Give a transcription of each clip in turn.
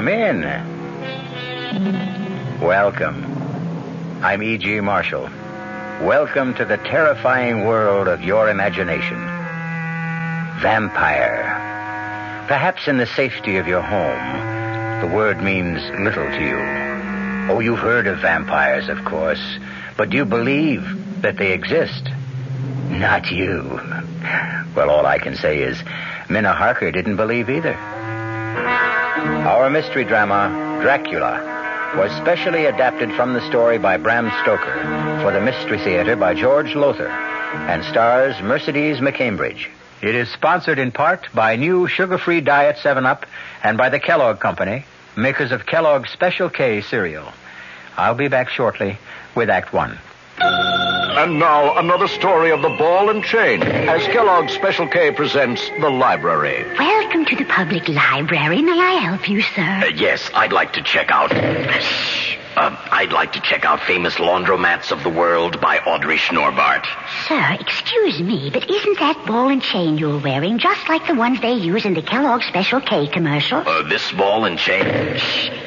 Come in. Welcome. I'm E.G. Marshall. Welcome to the terrifying world of your imagination. Vampire. Perhaps in the safety of your home, the word means little to you. Oh, you've heard of vampires, of course, but do you believe that they exist? Not you. Well, all I can say is Minna Harker didn't believe either. Our mystery drama, Dracula, was specially adapted from the story by Bram Stoker for the Mystery Theater by George Lowther and stars Mercedes McCambridge. It is sponsored in part by new sugar-free Diet 7-Up and by the Kellogg Company, makers of Kellogg's Special K cereal. I'll be back shortly with Act One. And now, another story of the ball and chain as Kellogg's Special K presents The Library. Welcome to the public library. May I help you, sir? Uh, yes, I'd like to check out. Uh, I'd like to check out Famous Laundromats of the World by Audrey Schnorbart. Sir, excuse me, but isn't that ball and chain you're wearing just like the ones they use in the Kellogg Special K commercial? Uh, this ball and chain?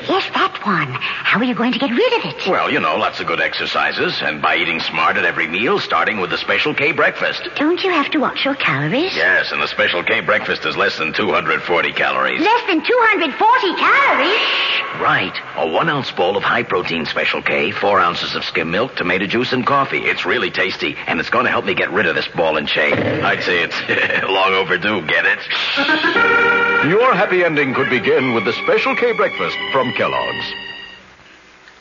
Yes, that one. How are you going to get rid of it? Well, you know, lots of good exercises, and by eating smart at every meal, starting with the Special K breakfast. Don't you have to watch your calories? Yes, and the Special K breakfast is less than 240 calories. Less than 240 calories? Right. A one ounce bowl of high protein Special K, four ounces of skim milk, tomato juice, and coffee. It's really tasty, and it's going to help me get rid of this ball and chain. I'd say it's long overdue, get it? Your happy ending could begin with the Special K breakfast from Kellogg's.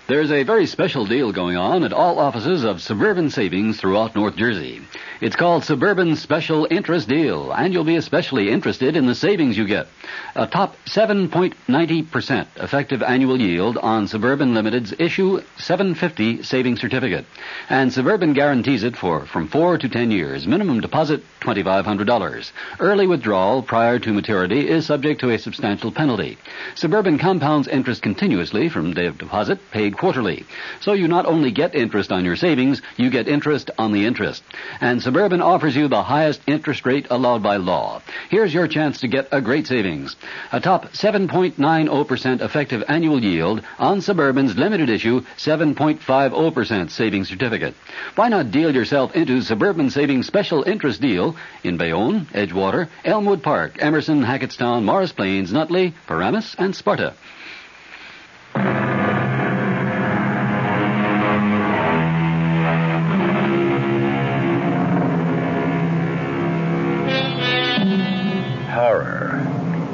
There's a very special deal going on at all offices of Suburban Savings throughout North Jersey. It's called Suburban Special Interest Deal, and you'll be especially interested in the savings you get. A top 7.90% effective annual yield on Suburban Limited's issue 750 savings certificate. And Suburban guarantees it for from 4 to 10 years. Minimum deposit $2,500. Early withdrawal prior to maturity is subject to a substantial penalty. Suburban compounds interest continuously from day of deposit, paid quarterly. So you not only get interest on your savings, you get interest on the interest. And Suburban offers you the highest interest rate allowed by law. Here's your chance to get a great savings. A top 7.90% effective annual yield on Suburban's limited issue 7.50% savings certificate. Why not deal yourself into Suburban Savings Special Interest Deal in Bayonne, Edgewater, Elmwood Park, Emerson, Hackettstown, Morris Plains, Nutley, Paramus, and Sparta.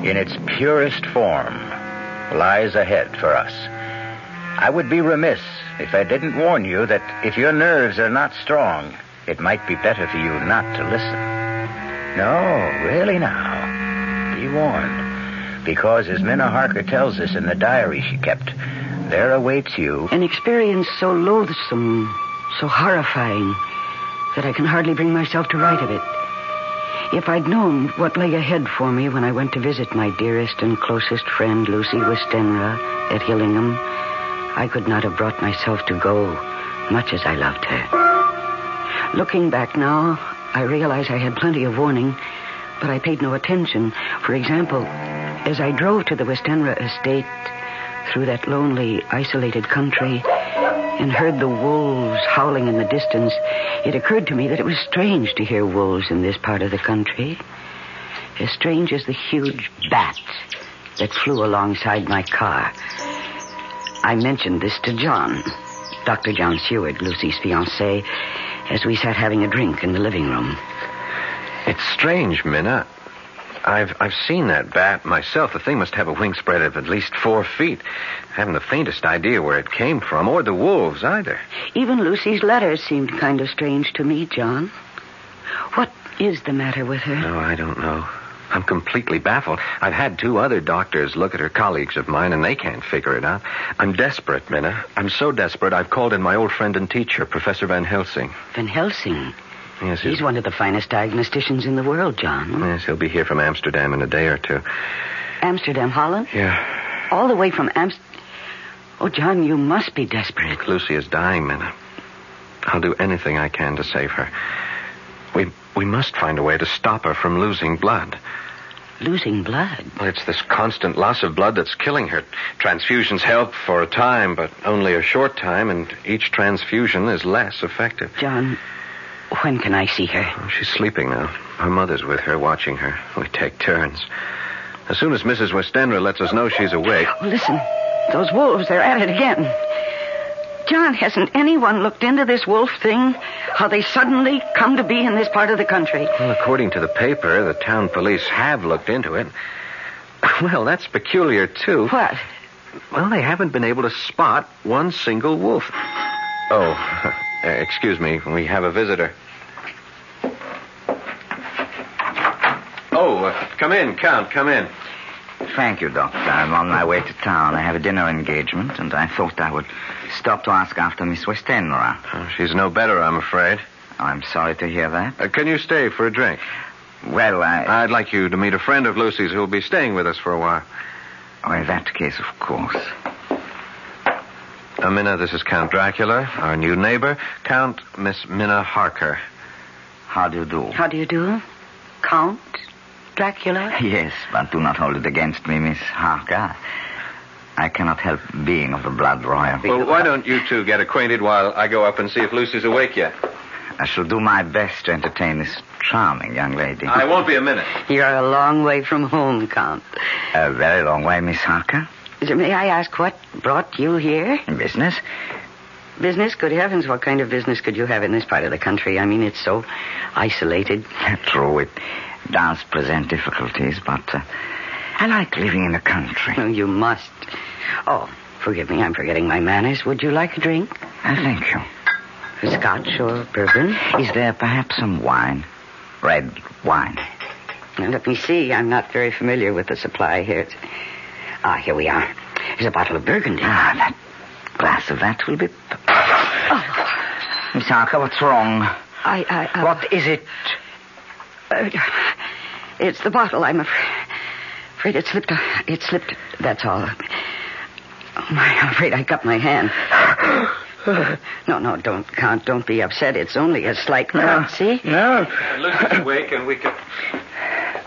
In its purest form, lies ahead for us. I would be remiss if I didn't warn you that if your nerves are not strong, it might be better for you not to listen. No, really now. Be warned. Because as Minna Harker tells us in the diary she kept, there awaits you An experience so loathsome, so horrifying, that I can hardly bring myself to write of it. If I'd known what lay ahead for me when I went to visit my dearest and closest friend, Lucy Westenra, at Hillingham, I could not have brought myself to go, much as I loved her. Looking back now, I realize I had plenty of warning, but I paid no attention. For example, as I drove to the Westenra estate through that lonely, isolated country and heard the wolves howling in the distance, it occurred to me that it was strange to hear wolves in this part of the country. As strange as the huge bats that flew alongside my car. I mentioned this to John, Dr. John Seward, Lucy's fiancé, as we sat having a drink in the living room. It's strange, Minna. I've I've seen that bat myself. The thing must have a wingspread of at least four feet. I haven't the faintest idea where it came from, or the wolves either. Even Lucy's letters seemed kind of strange to me, John. What is the matter with her? No, I don't know. I'm completely baffled. I've had two other doctors look at her, colleagues of mine, and they can't figure it out. I'm desperate, Minna. I'm so desperate, I've called in my old friend and teacher, Professor Van Helsing. Van Helsing. Yes, He's one of the finest diagnosticians in the world, John. Yes, he'll be here from Amsterdam in a day or two. Amsterdam, Holland? Yeah. All the way from Amsterdam. Oh, John, you must be desperate. Lucy is dying, Minna. I'll do anything I can to save her. We we must find a way to stop her from losing blood. Losing blood? Well, it's this constant loss of blood that's killing her. Transfusions help for a time, but only a short time, and each transfusion is less effective. John, when can I see her? Oh, she's sleeping now. Her mother's with her, watching her. We take turns. As soon as Mrs. Westenra lets us know she's awake. Oh, listen, those wolves, they're at it again. John, hasn't anyone looked into this wolf thing? How they suddenly come to be in this part of the country? Well, according to the paper, the town police have looked into it. Well, that's peculiar, too. What? Well, they haven't been able to spot one single wolf. Oh, uh, excuse me. We have a visitor. Oh, uh, come in, Count. Come in. Thank you, Doctor. I'm on my way to town. I have a dinner engagement, and I thought I would stop to ask after Miss Westenra. Oh, she's no better, I'm afraid. I'm sorry to hear that. Uh, can you stay for a drink? Well, I... I'd like you to meet a friend of Lucy's who'll be staying with us for a while. Oh, in that case, of course. Uh, Minna, this is Count Dracula, our new neighbor, Count Miss Minna Harker. How do you do? How do you do? Count? Dracula? Yes, but do not hold it against me, Miss Harker. I cannot help being of the blood royal. Well, why don't you two get acquainted while I go up and see if Lucy's awake yet? I shall do my best to entertain this charming young lady. I won't be a minute. You're a long way from home, Count. A very long way, Miss Harker. May I ask what brought you here? Business? Business? Good heavens, what kind of business could you have in this part of the country? I mean, it's so isolated. True, it does present difficulties, but uh, I like living in the country. Oh, you must. Oh, forgive me, I'm forgetting my manners. Would you like a drink? Uh, thank you. Scotch or bourbon? Is there perhaps some wine? Red wine. Now, let me see. I'm not very familiar with the supply here. It's... Ah, here we are. There's a bottle of burgundy. Ah, that glass of that will be. Oh. Miss Harker, what's wrong? I, I, uh, What is it? Uh, it's the bottle. I'm afraid, afraid it slipped. It slipped. That's all. Oh, my, I'm afraid I cut my hand. no, no, don't, Count. Don't be upset. It's only a slight cut. See? No. Lucy's awake and we can.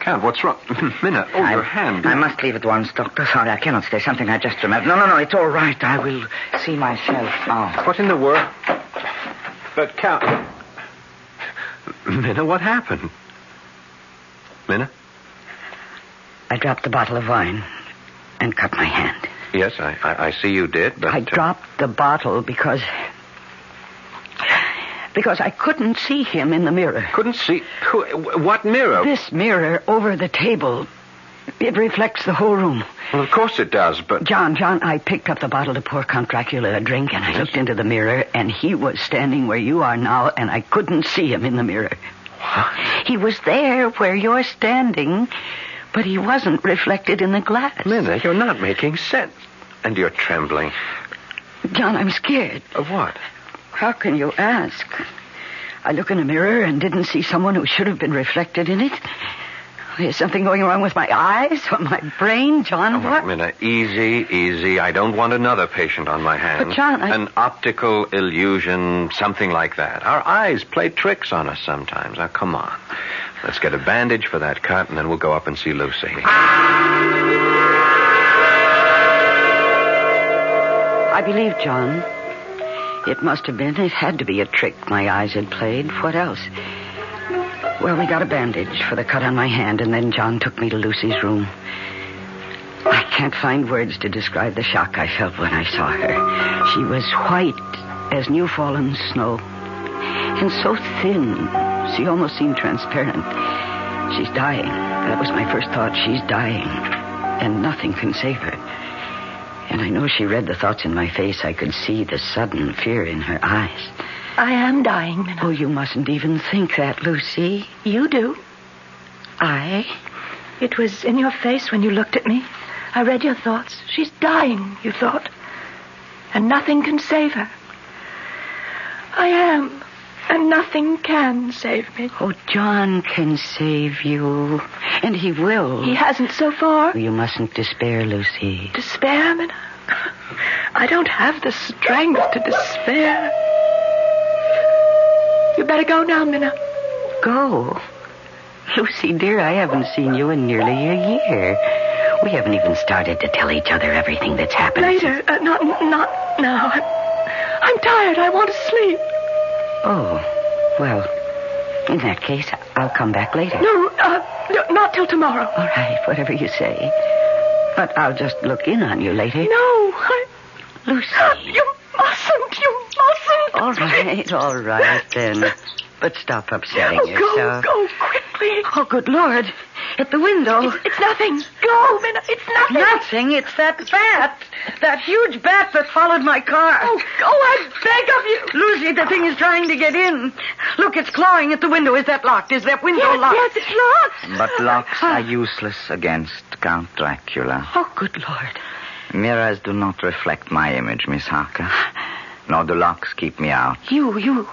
Count, what's wrong? Minna, oh, I, your hand. I must leave at once, Doctor. Sorry, I cannot stay. Something I just remembered. No, no, no. It's all right. I will see myself out. What in the world? But, Count. Minna, what happened? Minna? I dropped the bottle of wine and cut my hand. Yes, I, I, I see you did, but. I uh, dropped the bottle because. Because I couldn't see him in the mirror. Couldn't see. What mirror? This mirror over the table. It reflects the whole room. Well, of course it does, but. John, John, I picked up the bottle to pour Count Dracula a drink, and I looked into the mirror, and he was standing where you are now, and I couldn't see him in the mirror. What? He was there where you're standing, but he wasn't reflected in the glass. Minna, you're not making sense. And you're trembling. John, I'm scared. Of what? How can you ask? I look in a mirror and didn't see someone who should have been reflected in it. Is something going wrong with my eyes or my brain, John? Oh, what? Minna, easy, easy. I don't want another patient on my hands. But, John, I- An optical illusion, something like that. Our eyes play tricks on us sometimes. Now, come on. Let's get a bandage for that cut, and then we'll go up and see Lucy. I believe, John. It must have been. It had to be a trick my eyes had played. What else? Well, we got a bandage for the cut on my hand, and then John took me to Lucy's room. I can't find words to describe the shock I felt when I saw her. She was white as new fallen snow, and so thin, she almost seemed transparent. She's dying. That was my first thought. She's dying. And nothing can save her. And I know she read the thoughts in my face. I could see the sudden fear in her eyes. I am dying, Minna. Oh, you mustn't even think that, Lucy. You do. I? It was in your face when you looked at me. I read your thoughts. She's dying, you thought. And nothing can save her. I am. And nothing can save me. Oh, John can save you. And he will. He hasn't so far. You mustn't despair, Lucy. Despair, Minna? I don't have the strength to despair. You better go now, Minna. Go? Lucy, dear, I haven't seen you in nearly a year. We haven't even started to tell each other everything that's happened. Later. Uh, not, not now. I'm, I'm tired. I want to sleep. Oh, well, in that case, I'll come back later. No, uh, no, not till tomorrow. All right, whatever you say. But I'll just look in on you later. No, I... Lucy. You mustn't. You mustn't. All right, all right, then. But stop upsetting oh, yourself. Go, go quickly. Oh, good Lord. At the window. It's, it's nothing. Go, Minna. It's nothing. Nothing. It's that bat. That huge bat that followed my car. Oh, go, I beg of you. Lucy, the thing is trying to get in. Look, it's clawing at the window. Is that locked? Is that window yes, locked? Yes, it's locked. But locks ah. are useless against Count Dracula. Oh, good Lord. Mirrors do not reflect my image, Miss Harker. Nor do locks keep me out. You, you,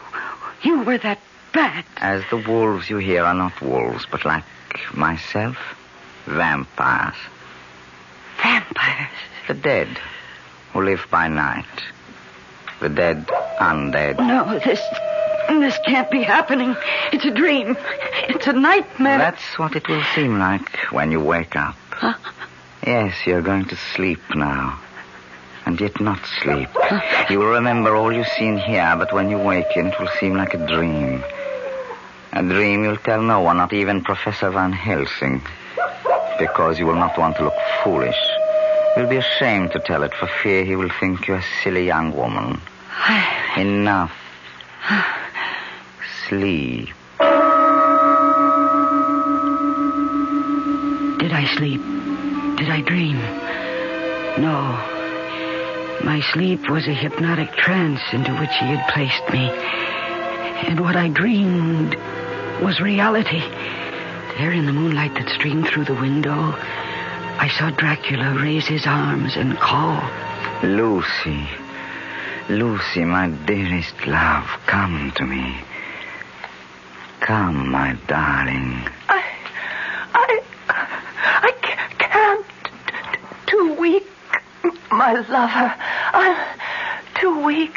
you were that bat. As the wolves you hear are not wolves, but like myself, vampires. Vampires? The dead, who live by night. The dead undead. No, this, this can't be happening. It's a dream. It's a nightmare. That's what it will seem like when you wake up. Huh? Yes, you're going to sleep now. And yet not sleep. You will remember all you've seen here, but when you waken, it will seem like a dream. A dream you'll tell no one, not even Professor Van Helsing. Because you will not want to look foolish. You'll be ashamed to tell it for fear he will think you're a silly young woman. Enough. Sleep. Did I sleep? Did I dream? No. My sleep was a hypnotic trance into which he had placed me. And what I dreamed was reality. There in the moonlight that streamed through the window, I saw Dracula raise his arms and call. Lucy. Lucy, my dearest love, come to me. Come, my darling. I. I. I can't. Too weak, my lover. I'm too weak.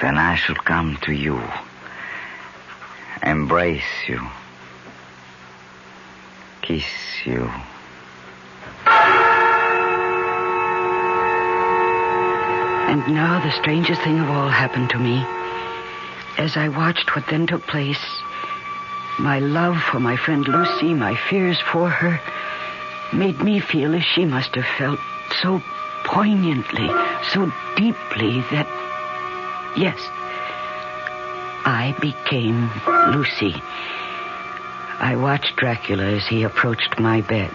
Then I shall come to you. Embrace you. Kiss you. And now the strangest thing of all happened to me. As I watched what then took place, my love for my friend Lucy, my fears for her, made me feel as she must have felt so poignantly, so deeply that, yes, I became Lucy. I watched Dracula as he approached my bed.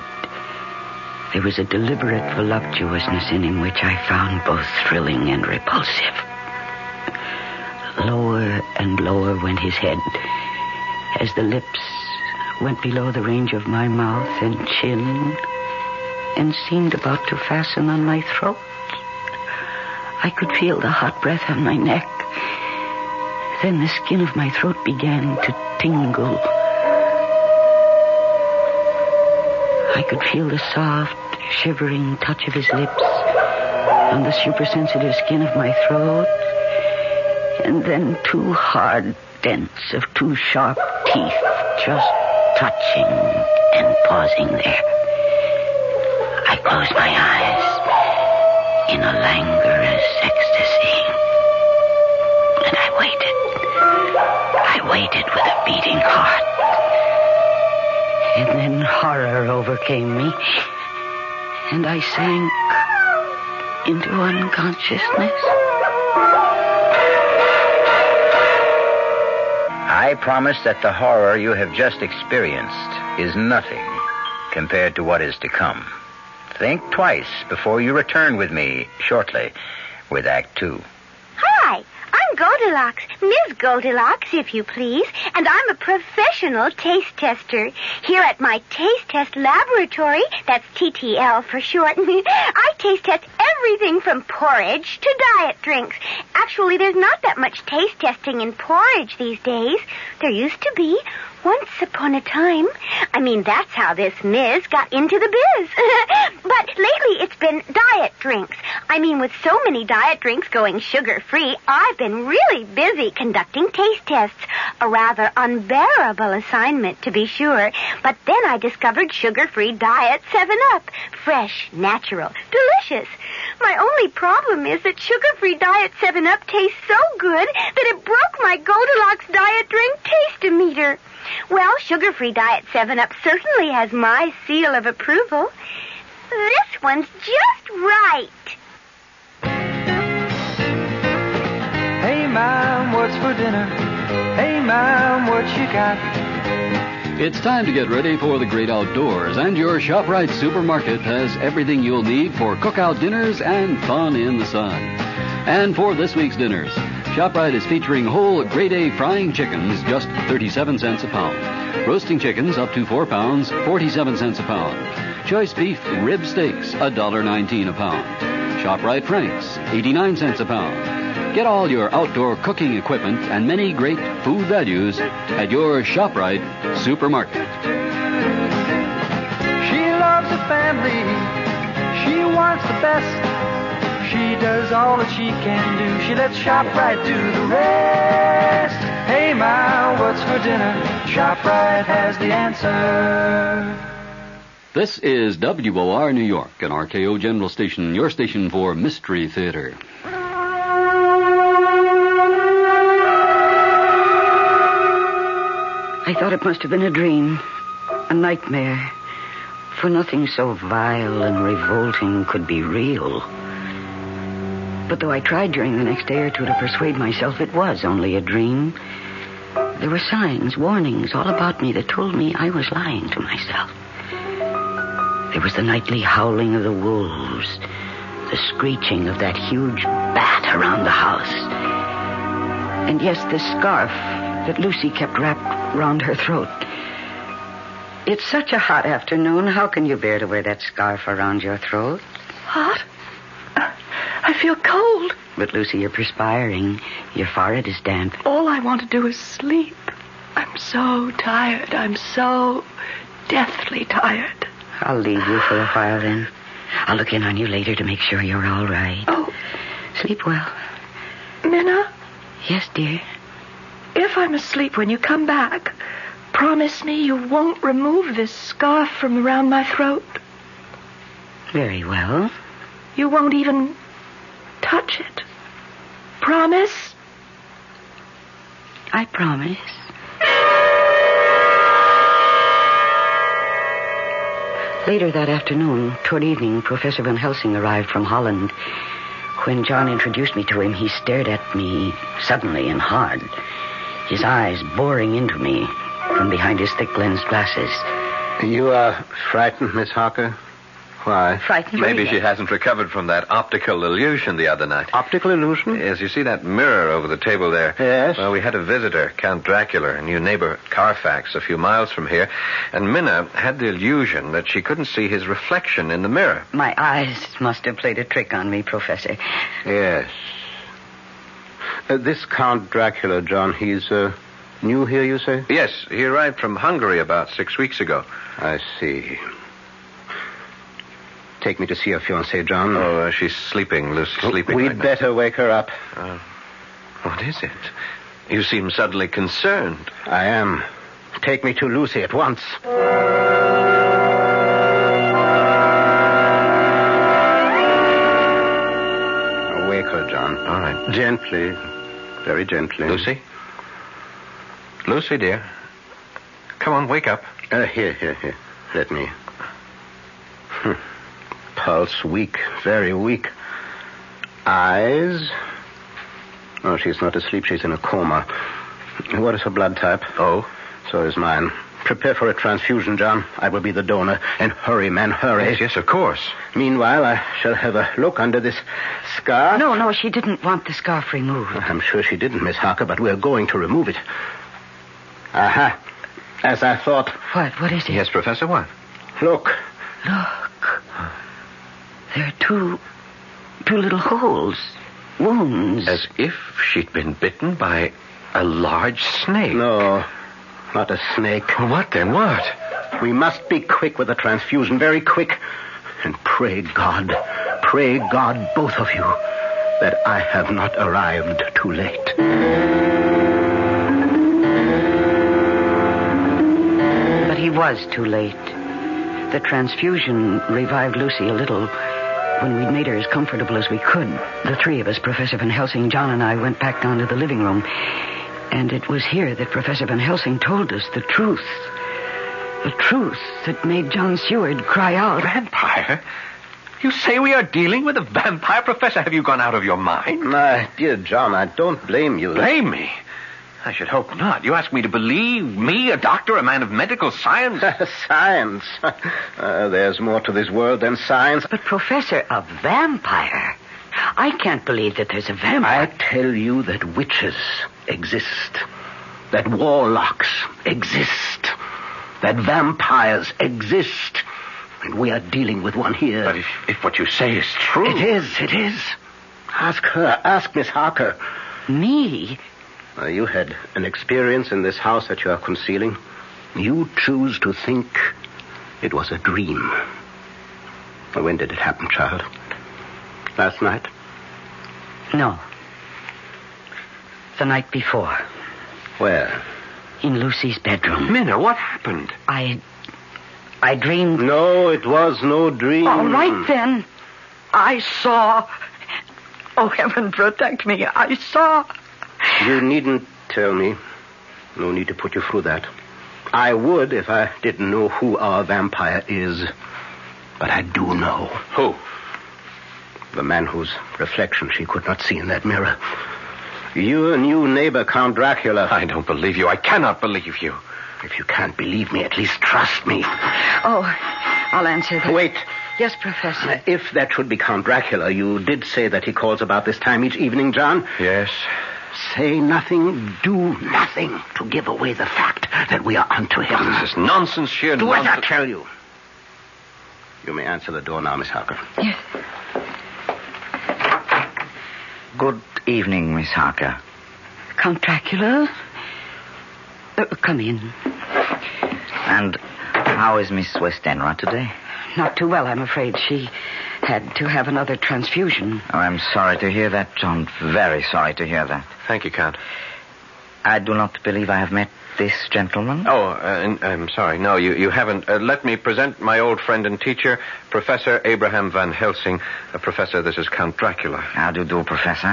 There was a deliberate voluptuousness in him which I found both thrilling and repulsive. Lower and lower went his head as the lips went below the range of my mouth and chin and seemed about to fasten on my throat. I could feel the hot breath on my neck. Then the skin of my throat began to tingle. I could feel the soft, shivering touch of his lips on the supersensitive skin of my throat. And then two hard dents of two sharp teeth just touching and pausing there. I closed my eyes in a languorous I waited with a beating heart. And then horror overcame me. And I sank into unconsciousness. I promise that the horror you have just experienced is nothing compared to what is to come. Think twice before you return with me shortly with Act Two. Goldilocks, Ms. Goldilocks, if you please, and I'm a professional taste tester. Here at my taste test laboratory, that's TTL for short, I taste test everything from porridge to diet drinks. Actually, there's not that much taste testing in porridge these days. There used to be. Once upon a time. I mean, that's how this Ms. got into the biz. but lately it's been diet drinks. I mean, with so many diet drinks going sugar free, I've been really busy conducting taste tests. A rather unbearable assignment, to be sure. But then I discovered sugar free diet 7 Up. Fresh, natural, delicious. My only problem is that sugar free diet 7 Up tastes so good that it broke my Goldilocks diet drink taste-o-meter. Well, sugar-free diet 7-Up certainly has my seal of approval. This one's just right. Hey, Mom, what's for dinner? Hey, Mom, what you got? It's time to get ready for the great outdoors, and your ShopRite supermarket has everything you'll need for cookout dinners and fun in the sun. And for this week's dinners, ShopRite is featuring whole grade A frying chickens, just 37 cents a pound. Roasting chickens up to 4 pounds, 47 cents a pound. Choice beef rib steaks, $1.19 a pound. ShopRite Franks, 89 cents a pound. Get all your outdoor cooking equipment and many great food values at your ShopRite supermarket. She loves the family. She wants the best. She does all that she can do. She lets ShopRite do the rest. Hey, Ma, what's for dinner? ShopRite has the answer. This is WOR New York, an RKO General Station, your station for Mystery Theater. I thought it must have been a dream, a nightmare, for nothing so vile and revolting could be real. But though I tried during the next day or two to persuade myself it was only a dream, there were signs, warnings all about me that told me I was lying to myself. There was the nightly howling of the wolves, the screeching of that huge bat around the house. And yes, the scarf that Lucy kept wrapped round her throat. It's such a hot afternoon. How can you bear to wear that scarf around your throat? Hot? Feel cold. But, Lucy, you're perspiring. Your forehead is damp. All I want to do is sleep. I'm so tired. I'm so deathly tired. I'll leave you for a while then. I'll look in on you later to make sure you're all right. Oh. Sleep well. Minna, Yes, dear. if I'm asleep when you come back, promise me you won't remove this scarf from around my throat. Very well. You won't even touch it. Promise? I promise. Later that afternoon, toward evening, Professor Van Helsing arrived from Holland. When John introduced me to him, he stared at me suddenly and hard, his eyes boring into me from behind his thick lensed glasses. You are frightened, Miss Harker? Why? Frightened? Maybe Really? she hasn't recovered from that optical illusion the other night. Optical illusion? Yes, you see that mirror over the table there? Yes. Well, we had a visitor, Count Dracula, a new neighbor at Carfax, a few miles from here, and Minna had the illusion that she couldn't see his reflection in the mirror. My eyes must have played a trick on me, Professor. Yes. Uh, this Count Dracula, John, he's uh, new here, you say? Yes, he arrived from Hungary about six weeks ago. I see. Take me to see your fiancée, John. Oh, uh, she's sleeping, Lucy, sleeping. We'd right now. better wake her up. Uh, what is it? You seem suddenly concerned. I am. Take me to Lucy at once. Wake her, John. All right. Gently. Very gently. Lucy? Lucy, dear. Come on, wake up. Uh, here, here, here. Let me. Pulse weak, very weak. Eyes. Oh, she's not asleep. She's in a coma. What is her blood type? Oh? So is mine. Prepare for a transfusion, John. I will be the donor. And hurry, man, hurry. Yes, yes, of course. Meanwhile, I shall have a look under this scarf. No, no, she didn't want the scarf removed. I'm sure she didn't, Miss Harker, but we're going to remove it. Aha. As I thought. What? What is it? Yes, Professor, what? Look. Look. There are two, two little holes, wounds. As if she'd been bitten by a large snake. No, not a snake. What then? What? We must be quick with the transfusion, very quick. And pray God, pray God, both of you, that I have not arrived too late. But he was too late. The transfusion revived Lucy a little. When we'd made her as comfortable as we could, the three of us, Professor Van Helsing, John, and I, went back down to the living room. And it was here that Professor Van Helsing told us the truth. The truth that made John Seward cry out. Vampire? You say we are dealing with a vampire, Professor? Have you gone out of your mind? My dear John, I don't blame you. Blame me? I should hope not. You ask me to believe me, a doctor, a man of medical science? science. Uh, there's more to this world than science. But, Professor, a vampire? I can't believe that there's a vampire. I tell you that witches exist, that warlocks exist, that vampires exist, and we are dealing with one here. But if, if what you say is true. It is, it is. Ask her, ask Miss Harker. Me? Uh, you had an experience in this house that you are concealing. You choose to think it was a dream. When did it happen, child? Last night? No. The night before. Where? In Lucy's bedroom. Minna, what happened? I. I dreamed. No, it was no dream. All right, then. I saw. Oh, heaven protect me. I saw. You needn't tell me. No need to put you through that. I would if I didn't know who our vampire is. But I do know. Who? The man whose reflection she could not see in that mirror. Your new neighbor, Count Dracula. I don't believe you. I cannot believe you. If you can't believe me, at least trust me. Oh, I'll answer that. Wait. Yes, Professor. Uh, if that should be Count Dracula, you did say that he calls about this time each evening, John? Yes. Say nothing, do nothing to give away the fact that we are unto him. Oh, this is nonsense, sheer Do as I tell you. You may answer the door now, Miss Harker. Yes. Good evening, Miss Harker. Count Dracula? Uh, come in. And how is Miss Westenra today? Not too well, I'm afraid. She had to have another transfusion. Oh, I'm sorry to hear that, John. Very sorry to hear that. Thank you, Count. I do not believe I have met this gentleman. Oh, uh, I'm sorry. No, you, you haven't. Uh, let me present my old friend and teacher, Professor Abraham Van Helsing. Uh, professor, this is Count Dracula. How do you do, Professor?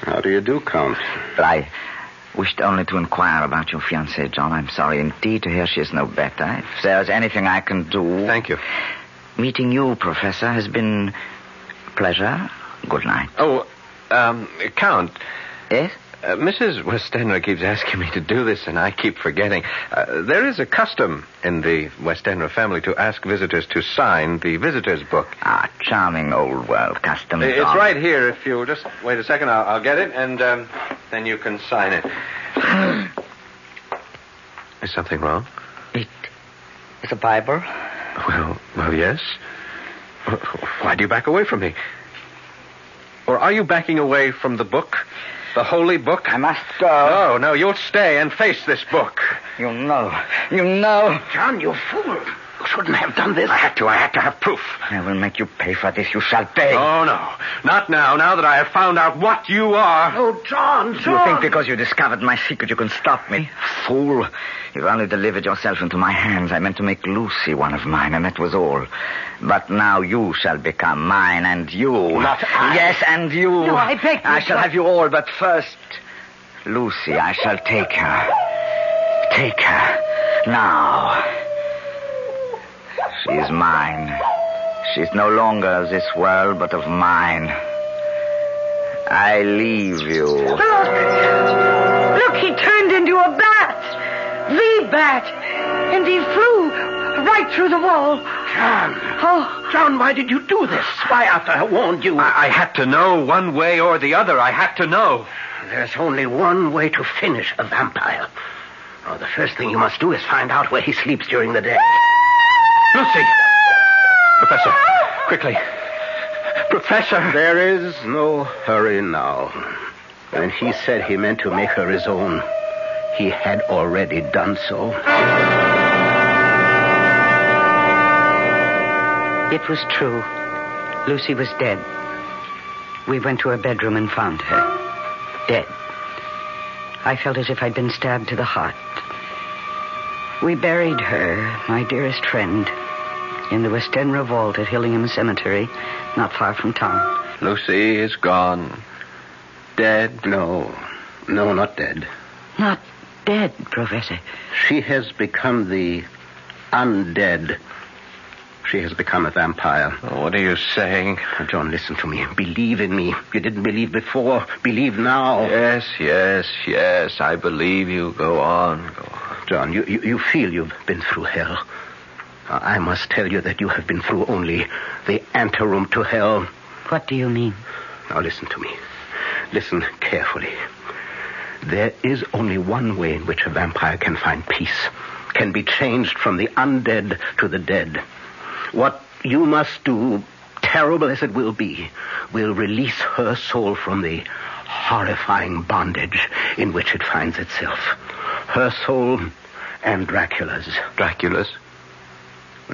How do you do, Count? I wished only to inquire about your fiancée, John. I'm sorry indeed to hear she is no better. If there's anything I can do. Thank you. Meeting you, Professor, has been a pleasure. Good night. Oh, um, Count. Yes? Uh, Mrs. Westenra keeps asking me to do this, and I keep forgetting. Uh, there is a custom in the Westenra family to ask visitors to sign the visitor's book. Ah, charming old world custom. It's right here. If you'll just wait a second, I'll, I'll get it, and um, then you can sign it. is something wrong? It is a Bible. Well, well, yes. Why do you back away from me? Or are you backing away from the book? The holy book? I must go. No, no, you'll stay and face this book. You know. You know. John, you fool. You shouldn't have done this. I had to. I had to have proof. I will make you pay for this. You shall pay. Oh, no. Not now, now that I have found out what you are. Oh, John, You think because you discovered my secret you can stop me? Fool. You've only delivered yourself into my hands. I meant to make Lucy one of mine, and that was all. But now you shall become mine, and you. Not I. Yes, and you. No, I beg you, I shall John. have you all, but first, Lucy, I shall take her. Take her. Now. She is mine. She's no longer of this world, but of mine. I leave you. Look! Look, he turned into a bat! The bat! and he flew right through the wall. John. Oh. John, why did you do this? Why, after I warned you? I, I had to know one way or the other. I had to know. There's only one way to finish a vampire. Oh, the first thing you must do is find out where he sleeps during the day. Ah! Lucy! Professor, quickly. Professor! There is no hurry now. When he said he meant to make her his own, he had already done so. It was true. Lucy was dead. We went to her bedroom and found her. Dead. I felt as if I'd been stabbed to the heart. We buried her, my dearest friend, in the Westenra vault at Hillingham Cemetery, not far from town. Lucy is gone. Dead? No. No, not dead. Not dead, Professor. She has become the undead. She has become a vampire. what are you saying? Oh, John, listen to me. Believe in me. You didn't believe before. Believe now. Yes, yes, yes. I believe you. Go on. Go on. John, you, you, you feel you've been through hell. I must tell you that you have been through only the anteroom to hell. What do you mean? Now listen to me. Listen carefully. There is only one way in which a vampire can find peace, can be changed from the undead to the dead. What you must do, terrible as it will be, will release her soul from the horrifying bondage in which it finds itself. Her soul and Dracula's. Dracula's?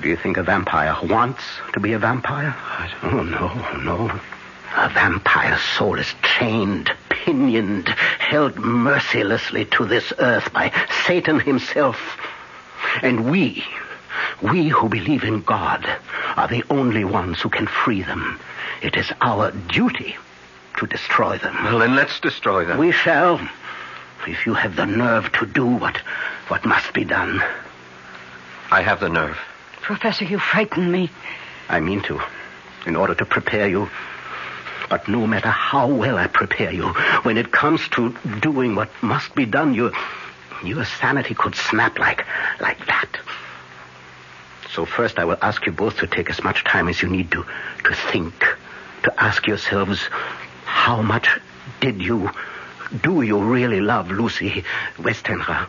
Do you think a vampire wants to be a vampire? I don't oh, no, no. A vampire's soul is chained, pinioned, held mercilessly to this earth by Satan himself. And we, we who believe in God, are the only ones who can free them. It is our duty to destroy them. Well, then let's destroy them. We shall, if you have the nerve to do what, what must be done. I have the nerve. Professor, you frighten me. I mean to, in order to prepare you. But no matter how well I prepare you, when it comes to doing what must be done, your, your sanity could snap like, like that. So first I will ask you both to take as much time as you need to, to think, to ask yourselves, how much did you, do you really love Lucy Westenra?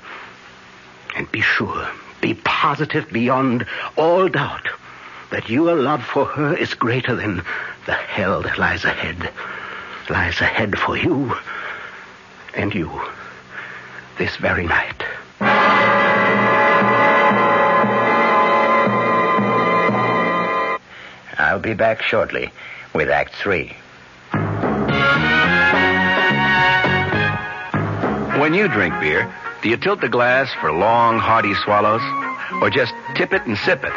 And be sure, be positive beyond all doubt that your love for her is greater than the hell that lies ahead. Lies ahead for you and you this very night. I'll be back shortly with Act Three. When you drink beer, do you tilt the glass for long, hearty swallows? Or just tip it and sip it?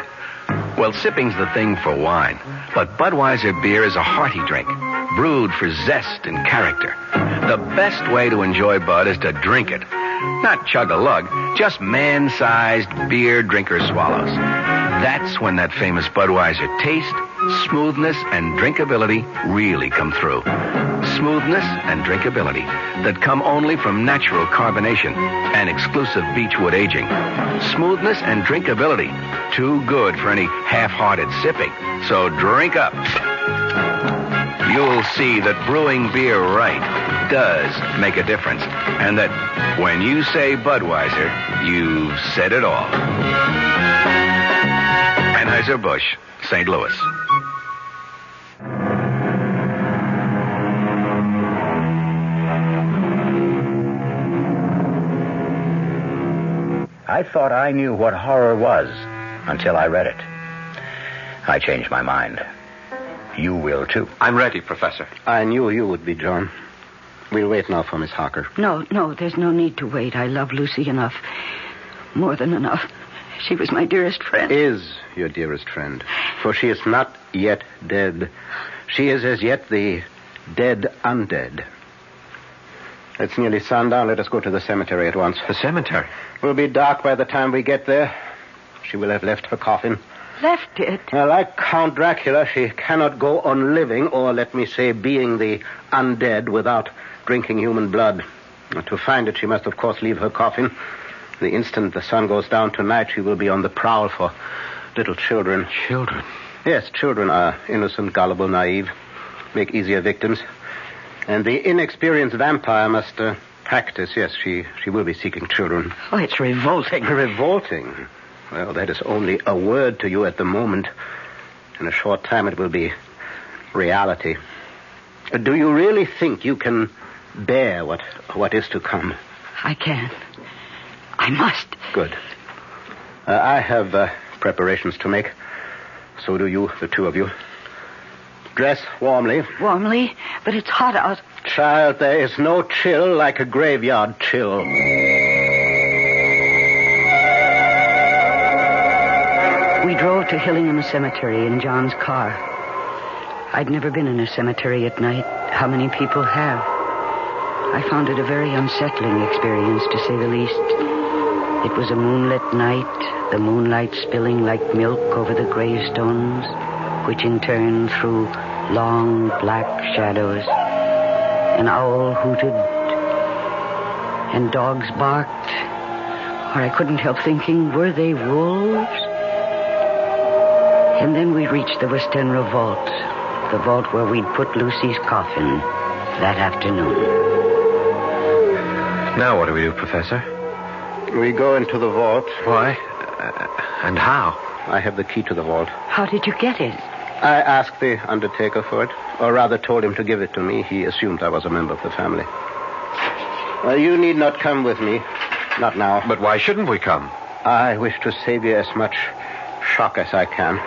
Well, sipping's the thing for wine. But Budweiser beer is a hearty drink, brewed for zest and character. The best way to enjoy Bud is to drink it. Not chug a lug, just man sized beer drinker swallows. That's when that famous Budweiser taste, smoothness, and drinkability really come through. Smoothness and drinkability that come only from natural carbonation and exclusive beechwood aging. Smoothness and drinkability, too good for any half-hearted sipping. So drink up. You'll see that brewing beer right does make a difference. And that when you say Budweiser, you've said it all. Anheuser-Busch, St. Louis. I thought I knew what horror was until I read it. I changed my mind. You will too. I'm ready, Professor. I knew you would be, John. We'll wait now for Miss Harker. No, no, there's no need to wait. I love Lucy enough. More than enough. She was my dearest friend. Is your dearest friend. For she is not yet dead. She is as yet the dead undead. It's nearly sundown. Let us go to the cemetery at once. The cemetery? It will be dark by the time we get there. She will have left her coffin. Left it? Now, like Count Dracula, she cannot go on living, or let me say, being the undead without drinking human blood. To find it, she must, of course, leave her coffin. The instant the sun goes down tonight, she will be on the prowl for little children. Children? Yes, children are innocent, gullible, naive, make easier victims. And the inexperienced vampire must uh, practice. Yes, she, she will be seeking children. Oh, it's revolting. Revolting? Well, that is only a word to you at the moment. In a short time, it will be reality. Do you really think you can bear what, what is to come? I can. I must. Good. Uh, I have uh, preparations to make. So do you, the two of you. Dress warmly. Warmly, but it's hot out. Child, there is no chill like a graveyard chill. We drove to Hillingham Cemetery in John's car. I'd never been in a cemetery at night. How many people have? I found it a very unsettling experience, to say the least. It was a moonlit night, the moonlight spilling like milk over the gravestones, which in turn threw long black shadows. An owl hooted, and dogs barked. Or I couldn't help thinking, were they wolves? And then we reached the Westenra vault, the vault where we'd put Lucy's coffin that afternoon. Now what do we do, Professor? We go into the vault. Why? Uh, and how? I have the key to the vault. How did you get it? I asked the undertaker for it, or rather told him to give it to me. He assumed I was a member of the family. Well, you need not come with me. Not now. But why shouldn't we come? I wish to save you as much shock as I can.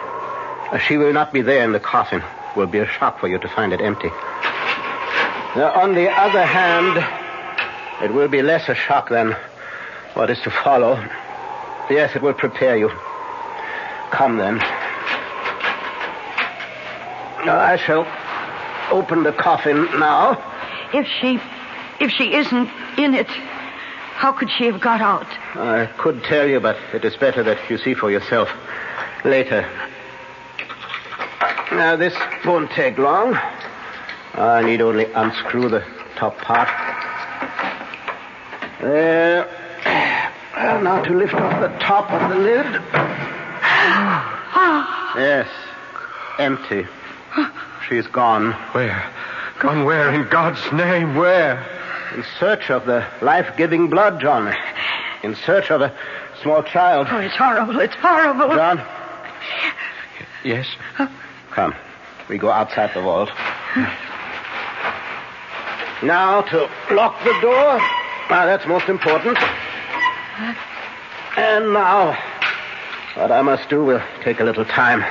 Uh, She will not be there in the coffin. It Will be a shock for you to find it empty. Now, on the other hand, it will be less a shock than what is to follow. Yes, it will prepare you. Come then. Now, I shall open the coffin now. If she. if she isn't in it, how could she have got out? I could tell you, but it is better that you see for yourself later. Now, this won't take long. I need only unscrew the top part. There. Well, now to lift off the top of the lid. Yes. Empty. She's gone. Where? Gone where? In God's name, where? In search of the life giving blood, John. In search of a small child. Oh, it's horrible. It's horrible. John, Yes? come. We go outside the vault. Now to lock the door. Ah, that's most important. And now, what I must do will take a little time.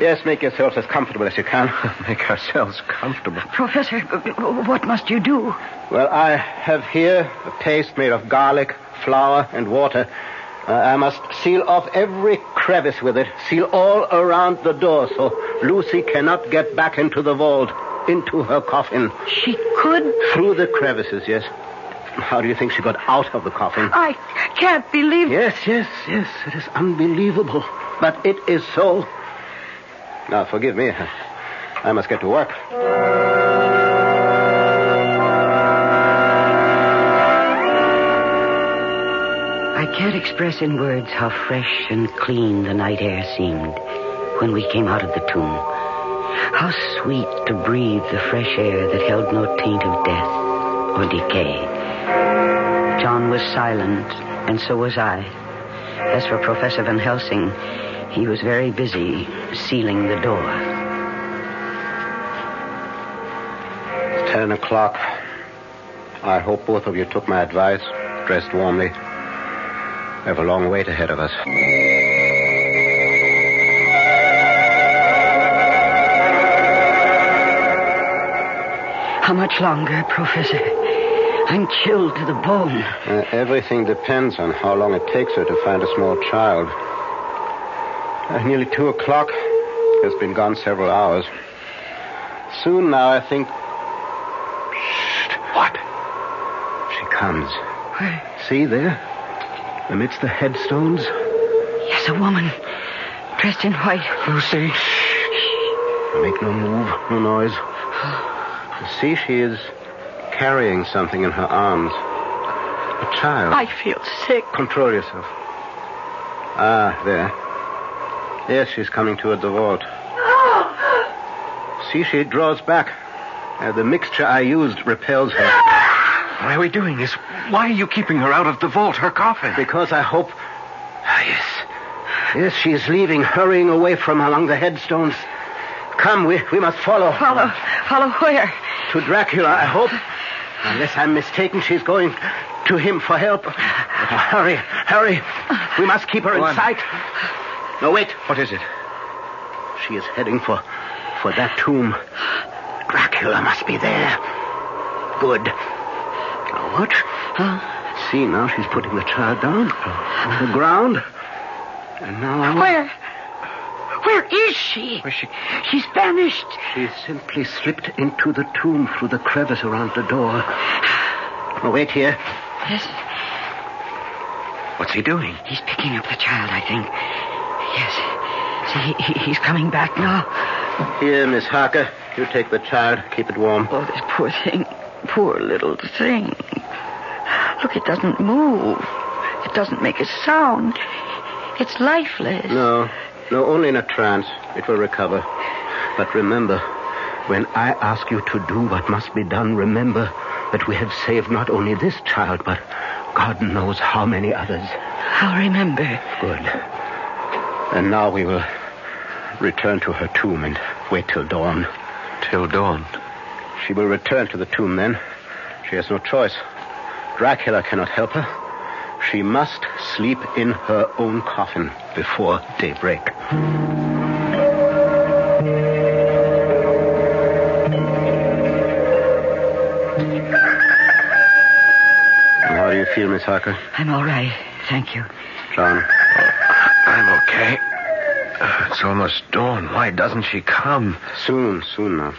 Yes, make yourselves as comfortable as you can. Make ourselves comfortable. Professor, what must you do? Well, I have here a paste made of garlic, flour, and water. Uh, I must seal off every crevice with it, seal all around the door so Lucy cannot get back into the vault, into her coffin. She could. Through the crevices, yes. How do you think she got out of the coffin? I can't believe. It. Yes, yes, yes. It is unbelievable. But it is so. Now, forgive me. I must get to work. I can't express in words how fresh and clean the night air seemed when we came out of the tomb. How sweet to breathe the fresh air that held no taint of death or decay. John was silent, and so was I. As for Professor Van Helsing, he was very busy sealing the door. It's ten o'clock. I hope both of you took my advice, dressed warmly. We have a long wait ahead of us. How much longer, Professor? I'm chilled to the bone. Uh, everything depends on how long it takes her to find a small child. Uh, nearly two o'clock. Has been gone several hours. Soon now, I think. Shh. What? She comes. Where? See there? Amidst the headstones? Yes, a woman. Dressed in white. Lucy. Shh. Make no move, no noise. See, she is carrying something in her arms. A child. I feel sick. Control yourself. Ah, there. Yes, she's coming toward the vault. See, she draws back. Uh, the mixture I used repels her. Why are we doing this? Why are you keeping her out of the vault, her coffin? Because I hope. Ah, yes. Yes, she's leaving, hurrying away from among the headstones. Come, we, we must follow. Follow? Follow where? To Dracula, I hope. Unless I'm mistaken, she's going to him for help. hurry, hurry. We must keep her Go in on. sight. No, wait. What is it? She is heading for for that tomb. Dracula must be there. Good. Now watch. See, now she's putting the child down on the ground. And now Where? Where is she? Where's she? She's vanished. She simply slipped into the tomb through the crevice around the door. Oh, wait here. Yes, What's he doing? he's picking up the child, I think. Yes. See, he, he's coming back now. Here, Miss Harker. You take the child. Keep it warm. Oh, this poor thing. Poor little thing. Look, it doesn't move. It doesn't make a sound. It's lifeless. No, no, only in a trance. It will recover. But remember, when I ask you to do what must be done, remember that we have saved not only this child, but God knows how many others. I'll remember. Good. And now we will return to her tomb and wait till dawn. Till dawn. She will return to the tomb then. She has no choice. Dracula cannot help her. She must sleep in her own coffin before daybreak. How do you feel, Miss Harker? I'm all right. Thank you. John? I'm okay. It's almost dawn. Why doesn't she come? Soon, soon now.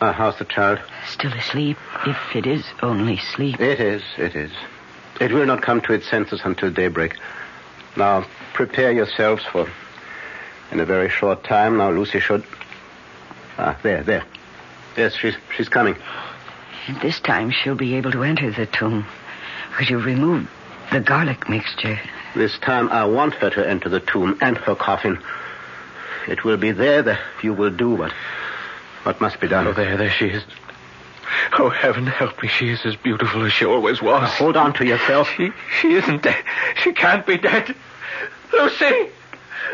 Uh, how's the child? Still asleep, if it is only sleep. It is, it is. It will not come to its senses until daybreak. Now, prepare yourselves for. In a very short time, now Lucy should. Ah, there, there. Yes, she's she's coming. And this time she'll be able to enter the tomb. Because you removed the garlic mixture. This time I want her to enter the tomb and her coffin. It will be there that you will do what what must be done. Oh, there, there she is. Oh, heaven help me. She is as beautiful as she always was. Hold on to yourself. She, she isn't dead. She can't be dead. Lucy!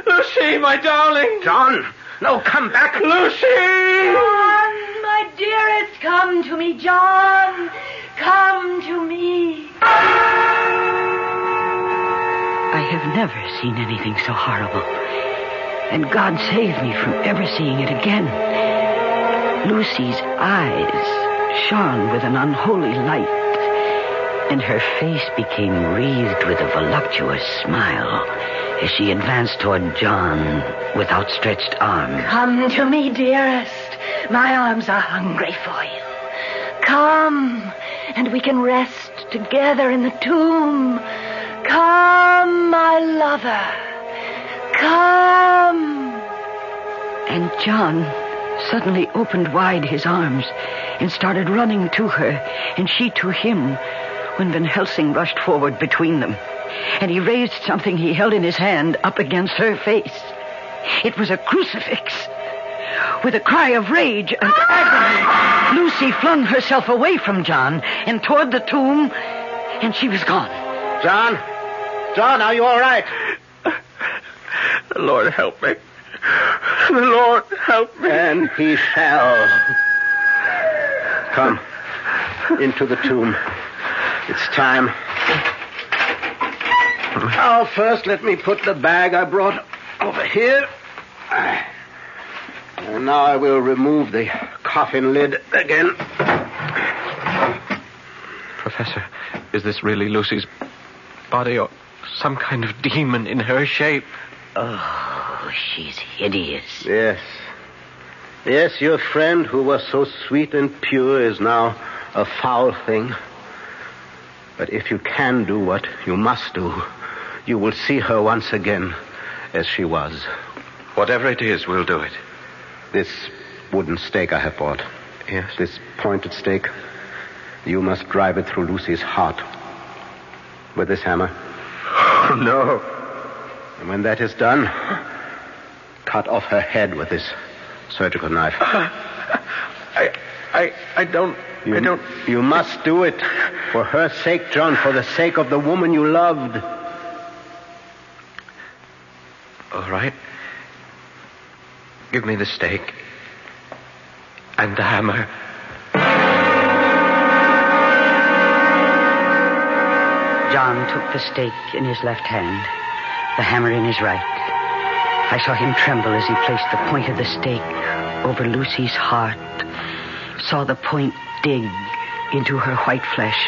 Lucy, my darling! John! No, come back! Lucy! John, my dearest, come to me, John. Come to me. I have never seen anything so horrible. And God save me from ever seeing it again. Lucy's eyes shone with an unholy light, and her face became wreathed with a voluptuous smile as she advanced toward John with outstretched arms. Come to me, dearest. My arms are hungry for you. Come, and we can rest together in the tomb. Come, my lover. Come. And John suddenly opened wide his arms and started running to her, and she to him, when Van Helsing rushed forward between them. And he raised something he held in his hand up against her face. It was a crucifix. With a cry of rage and agony, Lucy flung herself away from John and toward the tomb, and she was gone. John? John, are you all right? Lord help me. The Lord help me. And he shall. Come. Into the tomb. It's time. Now, first, let me put the bag I brought over here. And now I will remove the coffin lid again. Professor, is this really Lucy's body or some kind of demon in her shape? Oh, she's hideous. Yes. Yes, your friend who was so sweet and pure is now a foul thing. But if you can do what you must do, you will see her once again as she was. Whatever it is, we'll do it. This wooden stake I have bought. Yes. This pointed stake. You must drive it through Lucy's heart. with this hammer. Oh, no. And when that is done, cut off her head with this surgical knife. I, I, I don't, You, I don't. You must do it. For her sake, John, for the sake of the woman you loved. All right. Give me the stake. And the hammer. John took the stake in his left hand, the hammer in his right. I saw him tremble as he placed the point of the stake over Lucy's heart, saw the point dig into her white flesh,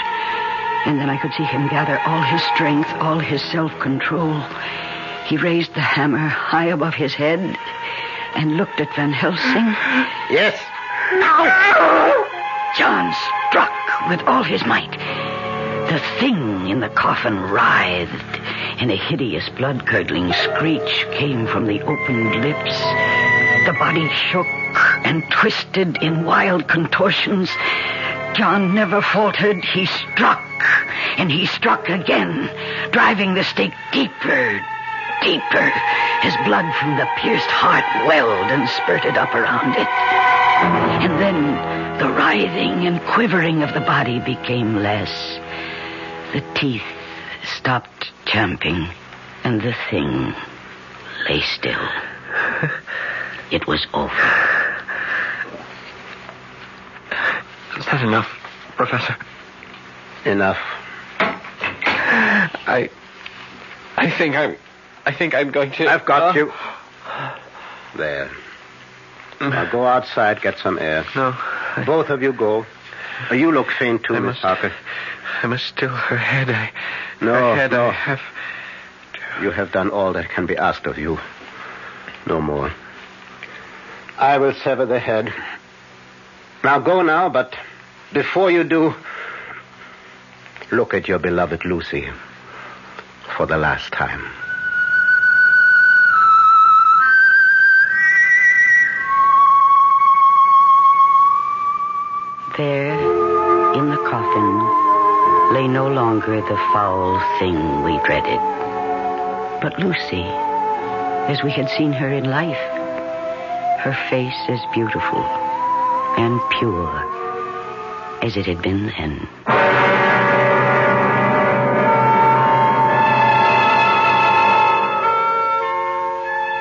and then I could see him gather all his strength, all his self control. He raised the hammer high above his head and looked at Van Helsing. Yes. Now! John struck with all his might. The thing in the coffin writhed, and a hideous blood curdling screech came from the opened lips. The body shook and twisted in wild contortions. John never faltered. He struck, and he struck again, driving the stake deeper, deeper. His blood from the pierced heart welled and spurted up around it. And then the writhing and quivering of the body became less. The teeth stopped champing, and the thing lay still. It was over. Is that enough, Professor? Enough. I. I think I'm. I think I'm going to. I've got uh, you. There. Now go outside, get some air. No. Both of you go. You look faint too, I Miss must- Harker. I must still her head. I. No, her head. no. I have. You have done all that can be asked of you. No more. I will sever the head. Now go now, but before you do, look at your beloved Lucy for the last time. There, in the coffin, lay no longer the foul thing we dreaded, but Lucy, as we had seen her in life, her face as beautiful and pure as it had been then.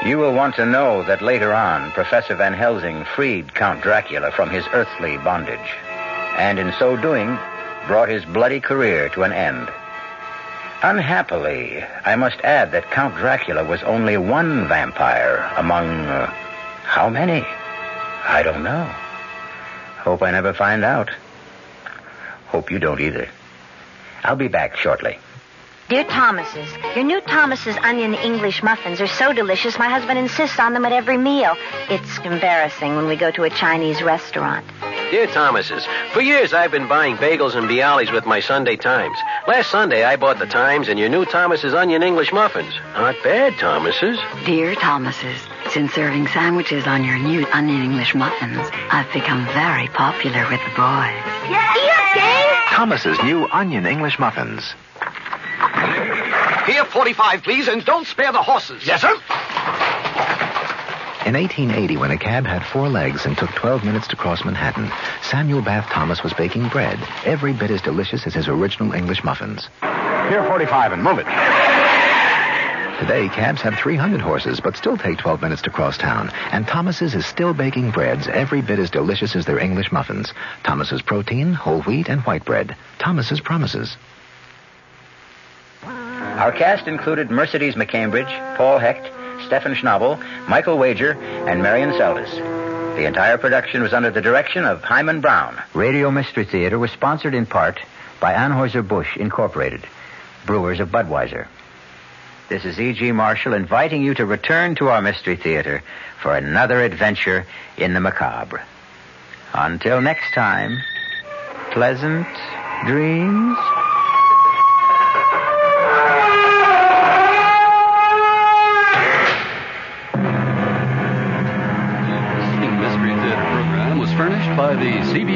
You will want to know that later on, Professor Van Helsing freed Count Dracula from his earthly bondage, and in so doing, brought his bloody career to an end. Unhappily, I must add that Count Dracula was only one vampire among uh, how many? I don't know. Hope I never find out. Hope you don't either. I'll be back shortly. Dear Thomas's, your new Thomas's onion English muffins are so delicious, my husband insists on them at every meal. It's embarrassing when we go to a Chinese restaurant. Dear Thomas's, for years I've been buying bagels and bialys with my Sunday Times. Last Sunday I bought the Times and your new Thomas's onion English muffins. Not bad, Thomas's. Dear Thomas's, since serving sandwiches on your new onion English muffins, I've become very popular with the boys. Thomas's new onion English muffins. Here, 45, please, and don't spare the horses. Yes, sir. In 1880, when a cab had four legs and took 12 minutes to cross Manhattan, Samuel Bath Thomas was baking bread, every bit as delicious as his original English muffins. Here, 45, and move it. Today, cabs have 300 horses, but still take 12 minutes to cross town. And Thomas's is still baking breads every bit as delicious as their English muffins. Thomas's protein, whole wheat, and white bread. Thomas's promises. Our cast included Mercedes McCambridge, Paul Hecht, Stefan Schnabel, Michael Wager, and Marion Seldes. The entire production was under the direction of Himan Brown. Radio Mystery Theater was sponsored in part by Anheuser-Busch Incorporated, brewers of Budweiser. This is E.G. Marshall inviting you to return to our Mystery Theater for another adventure in the macabre. Until next time, pleasant dreams.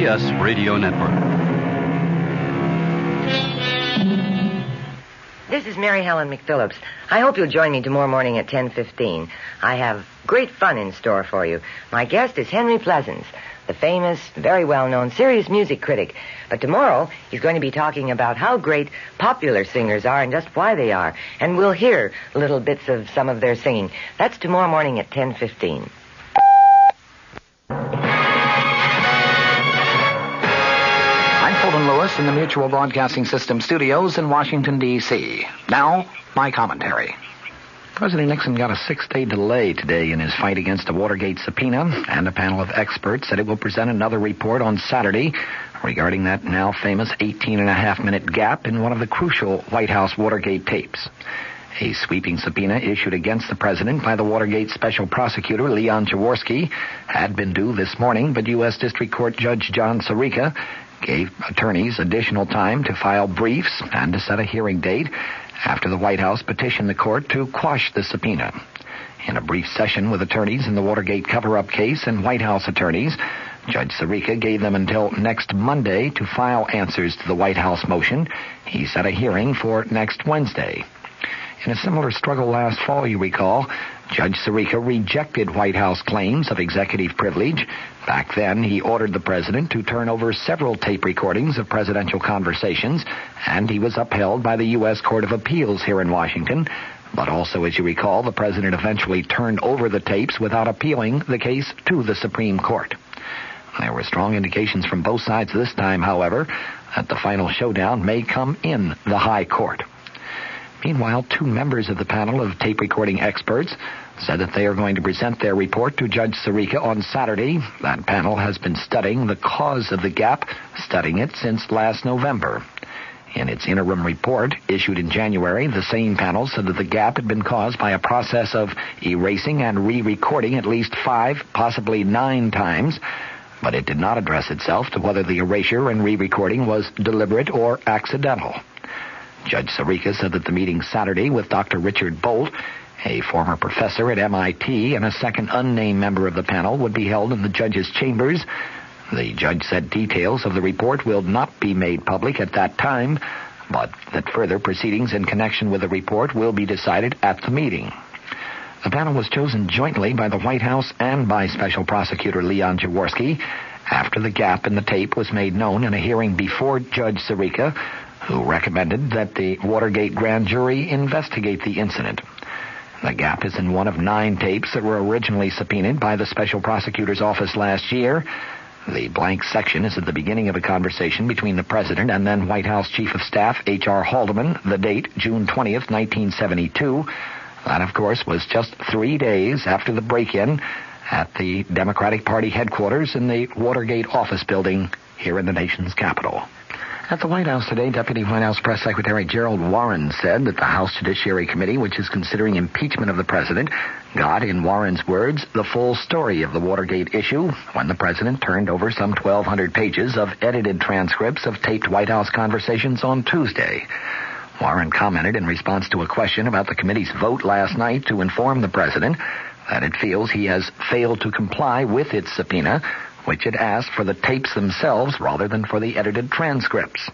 CBS Radio Network. This is Mary Helen McPhillips. I hope you'll join me tomorrow morning at 10:15. I have great fun in store for you. My guest is Henry Pleasants, the famous, very well-known serious music critic. But tomorrow he's going to be talking about how great popular singers are and just why they are. And we'll hear little bits of some of their singing. That's tomorrow morning at 10:15. In the Mutual Broadcasting System studios in Washington, D.C. Now, my commentary. President Nixon got a six-day delay today in his fight against a Watergate subpoena, and a panel of experts said it will present another report on Saturday regarding that now famous 18 and a half minute gap in one of the crucial White House Watergate tapes. A sweeping subpoena issued against the president by the Watergate special prosecutor Leon Jaworski had been due this morning, but U.S. District Court Judge John Sirica gave attorneys additional time to file briefs and to set a hearing date after the White House petitioned the court to quash the subpoena. In a brief session with attorneys in the Watergate cover-up case and White House attorneys, Judge Sirica gave them until next Monday to file answers to the White House motion. He set a hearing for next Wednesday. In a similar struggle last fall, you recall, Judge Sirica rejected White House claims of executive privilege. Back then, he ordered the president to turn over several tape recordings of presidential conversations, and he was upheld by the U.S. Court of Appeals here in Washington. But also, as you recall, the president eventually turned over the tapes without appealing the case to the Supreme Court. There were strong indications from both sides this time, however, that the final showdown may come in the High Court. Meanwhile, two members of the panel of tape recording experts said that they are going to present their report to Judge Sirica on Saturday. That panel has been studying the cause of the gap, studying it since last November. In its interim report, issued in January, the same panel said that the gap had been caused by a process of erasing and re-recording at least five, possibly nine times, but it did not address itself to whether the erasure and re-recording was deliberate or accidental. Judge Sirica said that the meeting Saturday with Dr. Richard Bolt, a former professor at MIT, and a second unnamed member of the panel would be held in the judge's chambers. The judge said details of the report will not be made public at that time, but that further proceedings in connection with the report will be decided at the meeting. The panel was chosen jointly by the White House and by Special Prosecutor Leon Jaworski after the gap in the tape was made known in a hearing before Judge Sirica, who recommended that the Watergate grand jury investigate the incident. The gap is in one of nine tapes that were originally subpoenaed by the special prosecutor's office last year. The blank section is at the beginning of a conversation between the president and then White House Chief of Staff H.R. Haldeman, the date June 20th, 1972. That, of course, was just three days after the break-in at the Democratic Party headquarters in the Watergate office building here in the nation's capital. At the White House today, Deputy White House Press Secretary Gerald Warren said that the House Judiciary Committee, which is considering impeachment of the president, got, in Warren's words, the full story of the Watergate issue when the president turned over some 1,200 pages of edited transcripts of taped White House conversations on Tuesday. Warren commented in response to a question about the committee's vote last night to inform the president that it feels he has failed to comply with its subpoena which had asked for the tapes themselves rather than for the edited transcripts.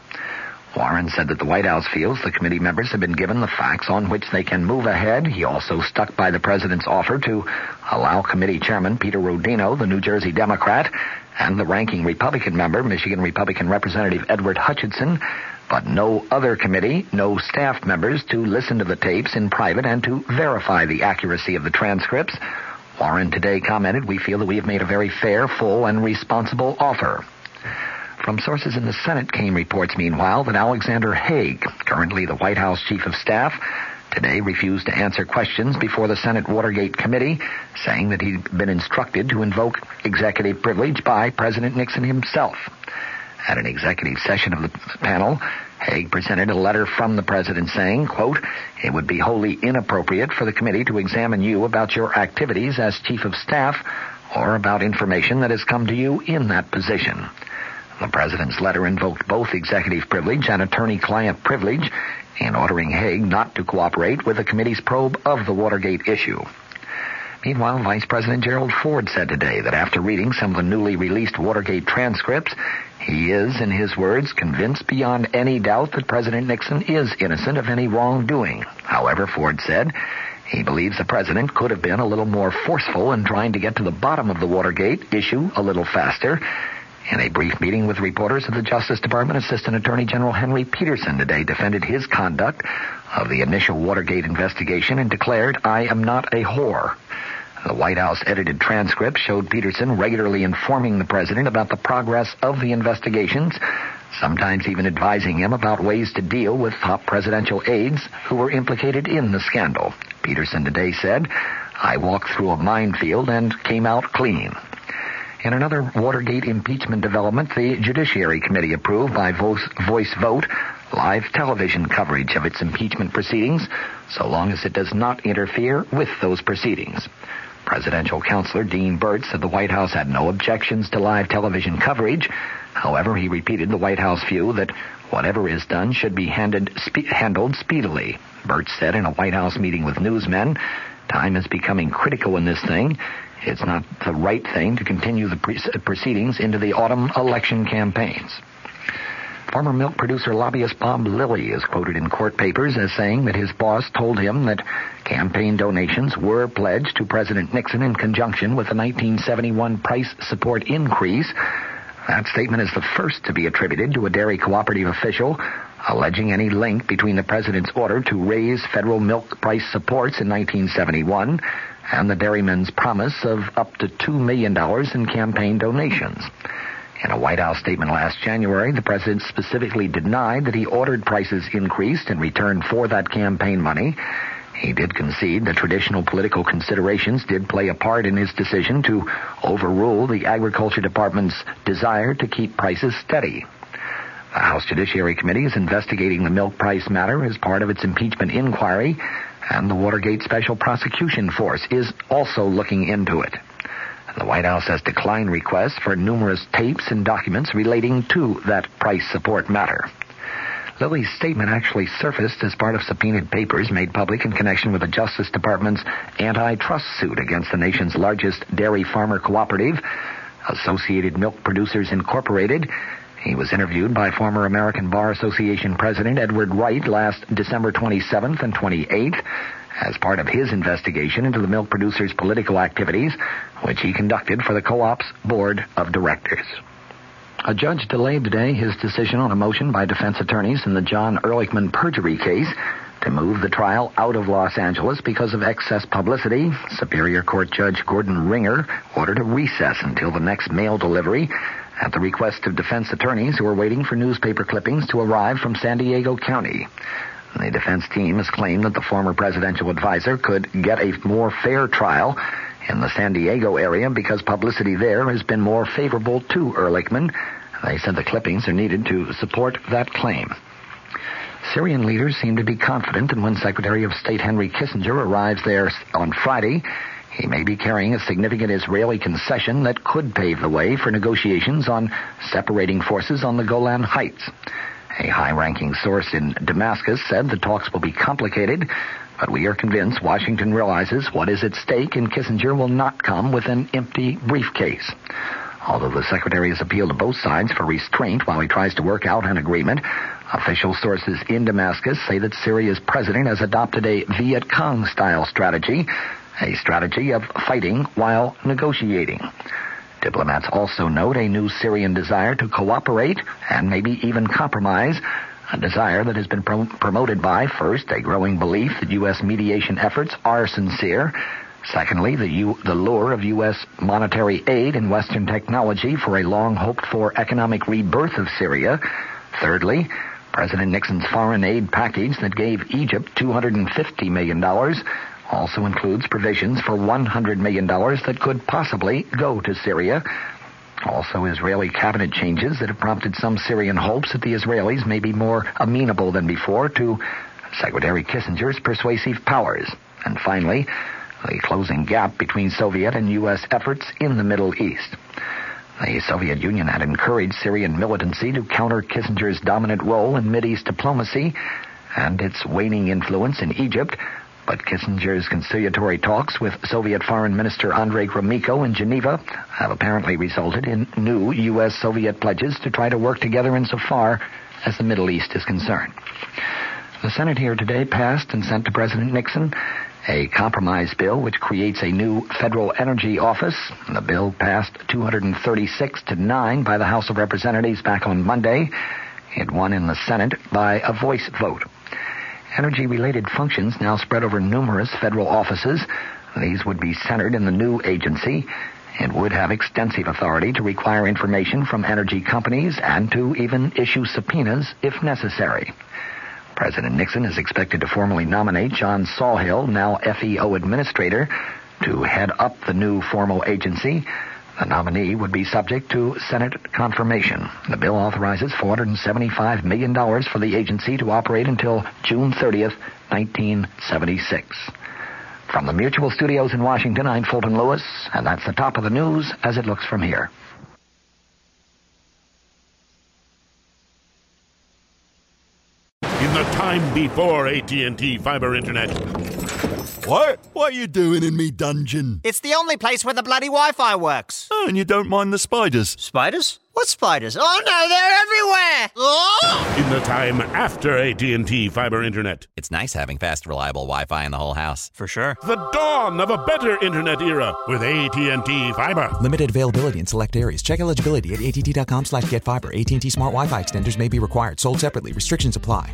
Warren said that the White House feels the committee members have been given the facts on which they can move ahead. He also stuck by the president's offer to allow committee chairman Peter Rodino, the New Jersey Democrat, and the ranking Republican member, Michigan Republican Representative Edward Hutchinson, but no other committee, no staff members to listen to the tapes in private and to verify the accuracy of the transcripts Warren today commented, we feel that we have made a very fair, full, and responsible offer. From sources in the Senate came reports, meanwhile, that Alexander Haig, currently the White House Chief of Staff, today refused to answer questions before the Senate Watergate Committee, saying that he'd been instructed to invoke executive privilege by President Nixon himself. At an executive session of the panel, Haig presented a letter from the president saying, quote, it would be wholly inappropriate for the committee to examine you about your activities as chief of staff or about information that has come to you in that position. The president's letter invoked both executive privilege and attorney-client privilege in ordering Haig not to cooperate with the committee's probe of the Watergate issue. Meanwhile, Vice President Gerald Ford said today that after reading some of the newly released Watergate transcripts, He is, in his words, convinced beyond any doubt that President Nixon is innocent of any wrongdoing. However, Ford said, he believes the president could have been a little more forceful in trying to get to the bottom of the Watergate issue a little faster. In a brief meeting with reporters at the Justice Department, Assistant Attorney General Henry Petersen today defended his conduct of the initial Watergate investigation and declared, I am not a whore. The White House edited transcript showed Petersen regularly informing the president about the progress of the investigations, sometimes even advising him about ways to deal with top presidential aides who were implicated in the scandal. Petersen today said, I walked through a minefield and came out clean. In another Watergate impeachment development, the Judiciary Committee approved by voice, voice vote live television coverage of its impeachment proceedings, so long as it does not interfere with those proceedings. Presidential counselor Dean Burch said the White House had no objections to live television coverage. However, he repeated the White House view that whatever is done should be handed, spe- handled speedily. Burch said in a White House meeting with newsmen, time is becoming critical in this thing. It's not the right thing to continue the pre- proceedings into the autumn election campaigns. Former milk producer lobbyist Bob Lilly is quoted in court papers as saying that his boss told him that campaign donations were pledged to President Nixon in conjunction with the 1971 price support increase. That statement is the first to be attributed to a dairy cooperative official alleging any link between the president's order to raise federal milk price supports in 1971 and the dairymen's promise of up to $2 million in campaign donations. In a White House statement last January, the president specifically denied that he ordered prices increased in return for that campaign money. He did concede that traditional political considerations did play a part in his decision to overrule the Agriculture Department's desire to keep prices steady. The House Judiciary Committee is investigating the milk price matter as part of its impeachment inquiry, and the Watergate Special Prosecution Force is also looking into it. The White House has declined requests for numerous tapes and documents relating to that price support matter. Lilly's statement actually surfaced as part of subpoenaed papers made public in connection with the Justice Department's antitrust suit against the nation's largest dairy farmer cooperative, Associated Milk Producers Incorporated. He was interviewed by former American Bar Association President Edward Wright last December 27th and 28th as part of his investigation into the milk producers' political activities, which he conducted for the co-op's board of directors. A judge delayed today his decision on a motion by defense attorneys in the John Ehrlichman perjury case to move the trial out of Los Angeles because of excess publicity. Superior Court Judge Gordon Ringer ordered a recess until the next mail delivery at the request of defense attorneys who are waiting for newspaper clippings to arrive from San Diego County. The defense team has claimed that the former presidential advisor could get a more fair trial in the San Diego area because publicity there has been more favorable to Ehrlichman. They said the clippings are needed to support that claim. Syrian leaders seem to be confident that when Secretary of State Henry Kissinger arrives there on Friday, he may be carrying a significant Israeli concession that could pave the way for negotiations on separating forces on the Golan Heights. A high-ranking source in Damascus said the talks will be complicated, but we are convinced Washington realizes what is at stake and Kissinger will not come with an empty briefcase. Although the secretary has appealed to both sides for restraint while he tries to work out an agreement, official sources in Damascus say that Syria's president has adopted a Viet Cong-style strategy, a strategy of fighting while negotiating. Diplomats also note a new Syrian desire to cooperate and maybe even compromise, a desire that has been pro- promoted by, first, a growing belief that U.S. mediation efforts are sincere, secondly, the, U- the lure of U.S. monetary aid and Western technology for a long hoped for economic rebirth of Syria, thirdly, President Nixon's foreign aid package that gave Egypt $250 million also includes provisions for $100 million that could possibly go to Syria. Also, Israeli cabinet changes that have prompted some Syrian hopes that the Israelis may be more amenable than before to Secretary Kissinger's persuasive powers. And finally, the closing gap between Soviet and U.S. efforts in the Middle East. The Soviet Union had encouraged Syrian militancy to counter Kissinger's dominant role in Mideast diplomacy and its waning influence in Egypt, But Kissinger's conciliatory talks with Soviet Foreign Minister Andrei Gromyko in Geneva have apparently resulted in new U.S.-Soviet pledges to try to work together insofar as the Middle East is concerned. The Senate here today passed and sent to President Nixon a compromise bill which creates a new federal energy office. The bill passed 236 to 9 by the House of Representatives back on Monday. It won in the Senate by a voice vote. Energy related functions now spread over numerous federal offices. These would be centered in the new agency. It would have extensive authority to require information from energy companies and to even issue subpoenas if necessary. President Nixon is expected to formally nominate John Sawhill, now FEO administrator, to head up the new formal agency. The nominee would be subject to Senate confirmation. The bill authorizes $475 million for the agency to operate until June 30th, 1976. From the Mutual Studios in Washington, I'm Fulton Lewis, and that's the top of the news as it looks from here. In the time before AT&T fiber internet. What? What are you doing in me dungeon? It's the only place where the bloody Wi-Fi works. Oh, and you don't mind the spiders? Spiders? What spiders? Oh no, they're everywhere! Oh! In the time after AT&T fiber internet. It's nice having fast, reliable Wi-Fi in the whole house. For sure. The dawn of a better internet era with AT&T fiber. Limited availability in select areas. Check eligibility at att.com slash getfiber. AT&T Smart Wi-Fi extenders may be required. Sold separately. Restrictions apply.